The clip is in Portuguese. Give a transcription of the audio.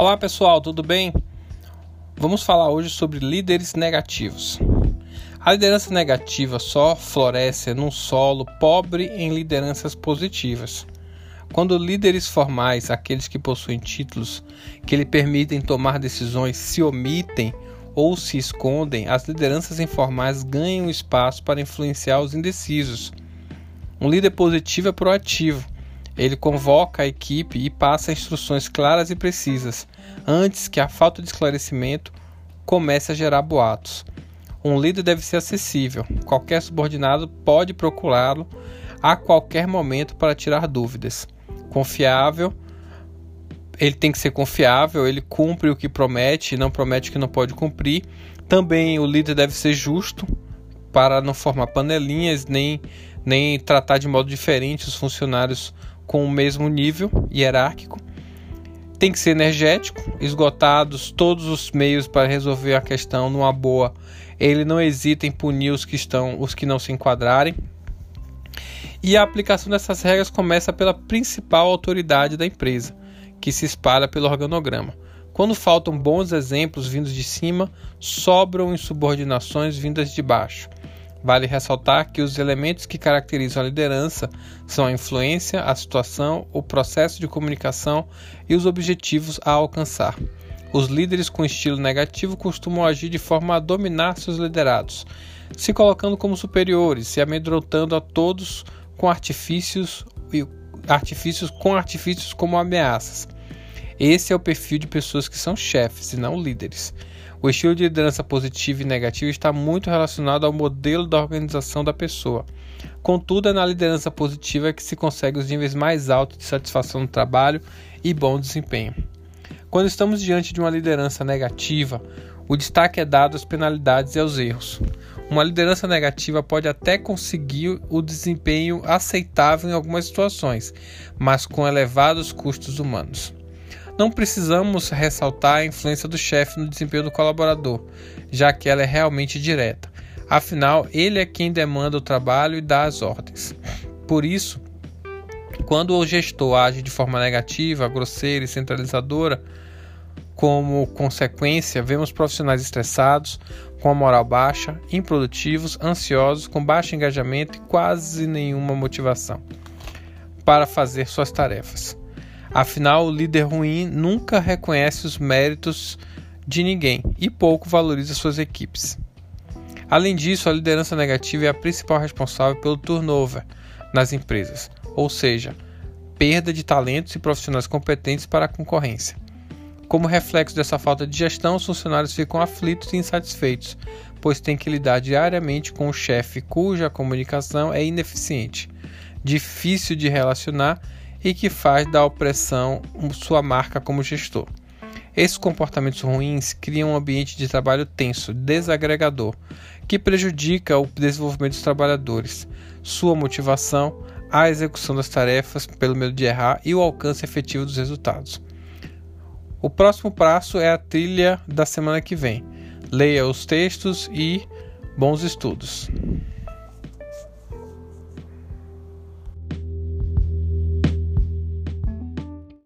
Olá pessoal, tudo bem? Vamos falar hoje sobre líderes negativos. A liderança negativa só floresce num solo pobre em lideranças positivas. Quando líderes formais, aqueles que possuem títulos que lhe permitem tomar decisões, se omitem ou se escondem, as lideranças informais ganham espaço para influenciar os indecisos. Um líder positivo é proativo ele convoca a equipe e passa instruções claras e precisas, antes que a falta de esclarecimento comece a gerar boatos. Um líder deve ser acessível. Qualquer subordinado pode procurá-lo a qualquer momento para tirar dúvidas. Confiável, ele tem que ser confiável, ele cumpre o que promete e não promete o que não pode cumprir. Também o líder deve ser justo para não formar panelinhas nem, nem tratar de modo diferente os funcionários com o mesmo nível hierárquico. Tem que ser energético, esgotados todos os meios para resolver a questão numa boa. Ele não hesita em punir os que estão, os que não se enquadrarem. E a aplicação dessas regras começa pela principal autoridade da empresa, que se espalha pelo organograma. Quando faltam bons exemplos vindos de cima, sobram insubordinações vindas de baixo. Vale ressaltar que os elementos que caracterizam a liderança são a influência, a situação, o processo de comunicação e os objetivos a alcançar. Os líderes com estilo negativo costumam agir de forma a dominar seus liderados, se colocando como superiores, se amedrontando a todos com artifícios e artifícios com artifícios como ameaças. Esse é o perfil de pessoas que são chefes e não líderes. O estilo de liderança positiva e negativa está muito relacionado ao modelo da organização da pessoa. Contudo, é na liderança positiva que se consegue os níveis mais altos de satisfação no trabalho e bom desempenho. Quando estamos diante de uma liderança negativa, o destaque é dado às penalidades e aos erros. Uma liderança negativa pode até conseguir o desempenho aceitável em algumas situações, mas com elevados custos humanos. Não precisamos ressaltar a influência do chefe no desempenho do colaborador, já que ela é realmente direta. Afinal, ele é quem demanda o trabalho e dá as ordens. Por isso, quando o gestor age de forma negativa, grosseira e centralizadora, como consequência, vemos profissionais estressados, com a moral baixa, improdutivos, ansiosos, com baixo engajamento e quase nenhuma motivação para fazer suas tarefas. Afinal, o líder ruim nunca reconhece os méritos de ninguém e pouco valoriza suas equipes. Além disso, a liderança negativa é a principal responsável pelo turnover nas empresas, ou seja, perda de talentos e profissionais competentes para a concorrência. Como reflexo dessa falta de gestão, os funcionários ficam aflitos e insatisfeitos, pois têm que lidar diariamente com o chefe cuja comunicação é ineficiente, difícil de relacionar e que faz da opressão sua marca como gestor. Esses comportamentos ruins criam um ambiente de trabalho tenso, desagregador, que prejudica o desenvolvimento dos trabalhadores, sua motivação, a execução das tarefas pelo medo de errar e o alcance efetivo dos resultados. O próximo passo é a trilha da semana que vem. Leia os textos e bons estudos.